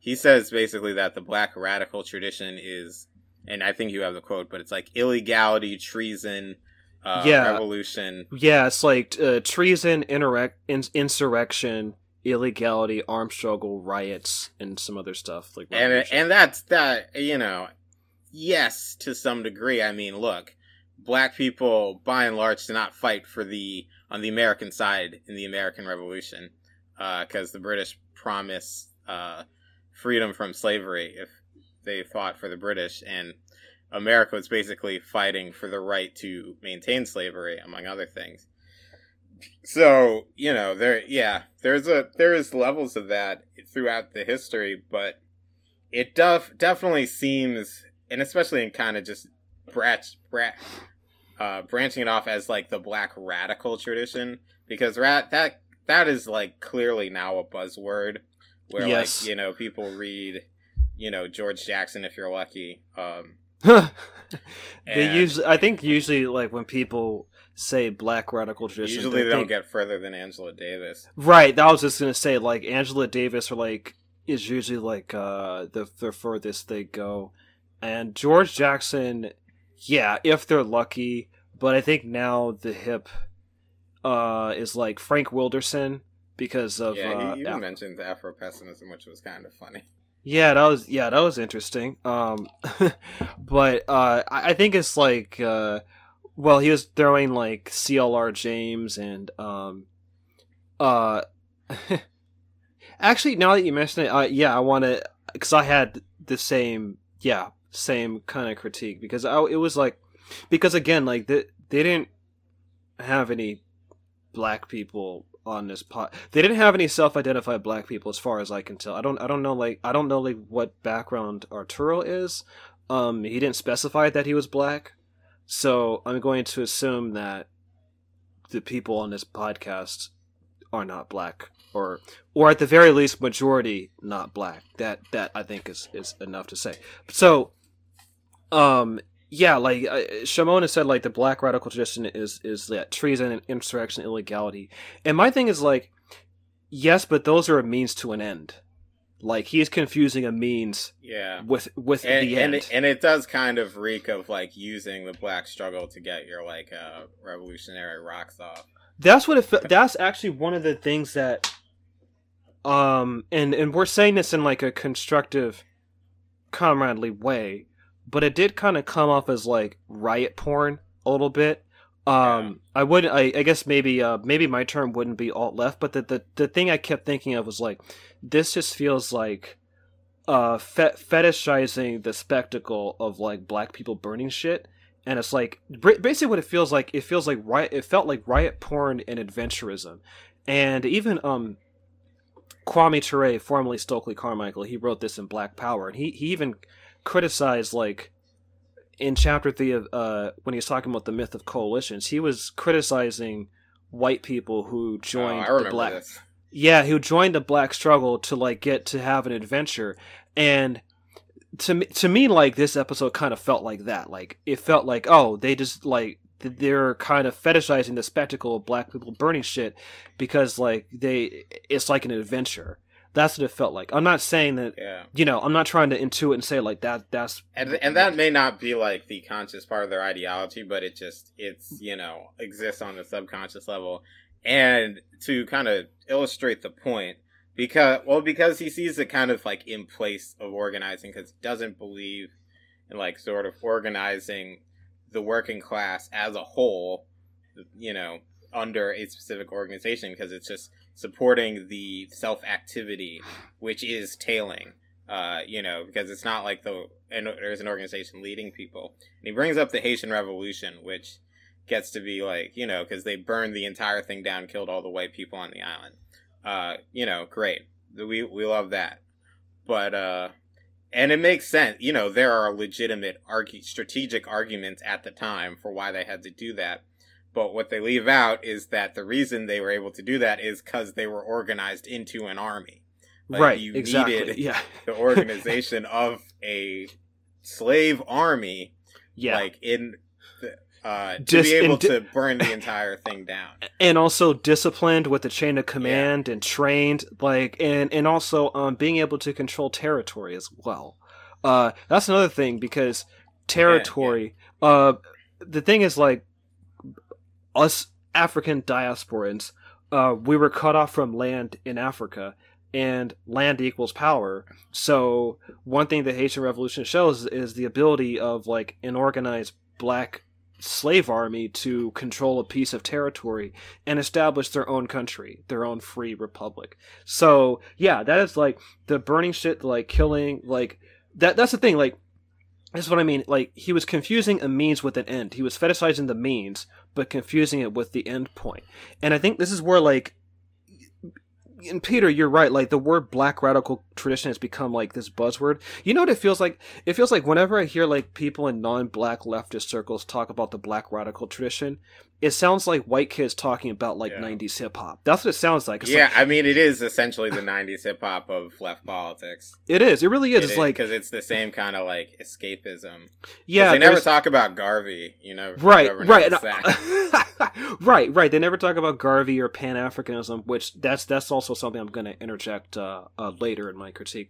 he says basically that the black radical tradition is, and I think you have the quote, but it's like illegality, treason, uh, Yeah. revolution. Yeah, it's like uh, treason, insurrec- in- insurrection, illegality, armed struggle, riots, and some other stuff like and and that's that you know yes to some degree i mean look black people by and large did not fight for the on the american side in the american revolution because the british promised uh, freedom from slavery if they fought for the british and america was basically fighting for the right to maintain slavery among other things. So you know there yeah there's a there is levels of that throughout the history but it def- definitely seems and especially in kind of just branch, bra- uh, branching it off as like the black radical tradition because rat that that is like clearly now a buzzword where Yes. like you know people read you know George Jackson if you're lucky um they usually, I think, usually like when people say black radical tradition, usually they don't think- get further than Angela Davis right. That was just gonna say like Angela Davis or like is usually like uh the the furthest they go, and George Jackson, yeah, if they're lucky. But I think now the hip uh is like Frank Wilderson because of yeah uh, you mentioned the Afro pessimism which was kind of funny Yeah, that was yeah, that was interesting. Um, but uh, I I think it's like uh, well, he was throwing like CLR James and um, uh, actually, now that you mention it, uh, yeah, I want to because I had the same yeah same kind of critique because I, it was like because again like the, they didn't have any black people on this pot. They didn't have any self-identified black people, as far as I can tell. I don't. I don't know. Like I don't know like what background Arturo is. Um, he didn't specify that he was black, so I'm going to assume that the people on this podcast are not black, or or at the very least, majority not black. That that I think is is enough to say. So, um, yeah, like uh, Shimona said, like the black radical tradition is is that treason and insurrection, illegality, and my thing is like, yes, but those are a means to an end. Like he's confusing a means yeah with with and, the and end. it, and it does kind of reek of like using the black struggle to get your like uh revolutionary rocks off that's what it. That's actually one of the things that, um, and and we're saying this in like a constructive, comradely way, but it did kind of come off as like riot porn a little bit. Um, I would, I, I guess maybe, uh, maybe my term wouldn't be alt left, but the, the the thing I kept thinking of was like, this just feels like, uh, fe- fetishizing the spectacle of like black people burning shit and it's like basically what it feels like it feels like riot it felt like riot porn and adventurism and even um kwame ture formerly stokely carmichael he wrote this in black power and he, he even criticized like in chapter three of uh when he was talking about the myth of coalitions he was criticizing white people who oh, joined i the black this yeah, who joined the black struggle to like get to have an adventure, and to me, to me, like this episode kind of felt like that. Like it felt like oh, they just like th- they're kind of fetishizing the spectacle of black people burning shit because like they it's like an adventure. That's what it felt like. I'm not saying that yeah you know I'm not trying to intuit and say like that. That's and and that may not be like the conscious part of their ideology but it just it's you know exists on the subconscious level and to kind of illustrate the point because well because he sees it kind of like in place of organizing because he doesn't believe in like sort of organizing the working class as a whole you know under a specific organization because it's just supporting the self activity which is tailing uh, you know, because it's not like the and there's an organization leading people. And he brings up the Haitian Revolution, which gets to be like, you know, because they burned the entire thing down, killed all the white people on the island. Uh, you know, great. We we love that, but uh, and it makes sense. You know, there are legitimate argu- strategic arguments at the time for why they had to do that. But what they leave out is that the reason they were able to do that is because they were organized into an army. Like, right. you exactly. needed Yeah. the organization of a slave army Yeah. like in the, uh, to Dis- be able di- to burn the entire thing down. and also disciplined with the chain of command and trained like and and also um being able to control territory as well uh that's another thing because territory uh the thing is like us african diasporans uh we were cut off from land in africa and land equals power so one thing the haitian revolution shows is the ability of like an organized black slave army to control a piece of territory and establish their own country, their own free republic. So yeah, that is like the burning shit, like killing, like that. That's the thing. Like that's what I mean. Like he was confusing a means with an end. He was fetishizing the means, but confusing it with the end point. And I think this is where like. And Peter, you're right. Like the word black radical tradition has become like this buzzword. You know what it feels like? It feels like whenever I hear like people in non-black leftist circles talk about the black radical tradition, it sounds like white kids talking about like Yeah. 90s hip hop. That's what it sounds like. It's yeah, like- I mean, it is essentially the '90s hip hop of left politics. it is. It really is. It's like because it's the same kind of like escapism. yeah, they never talk about Garvey. You know, right, right. Right, right. They never talk about Garvey or Pan Africanism, which that's that's also something I'm going to interject uh, uh, later in my critique.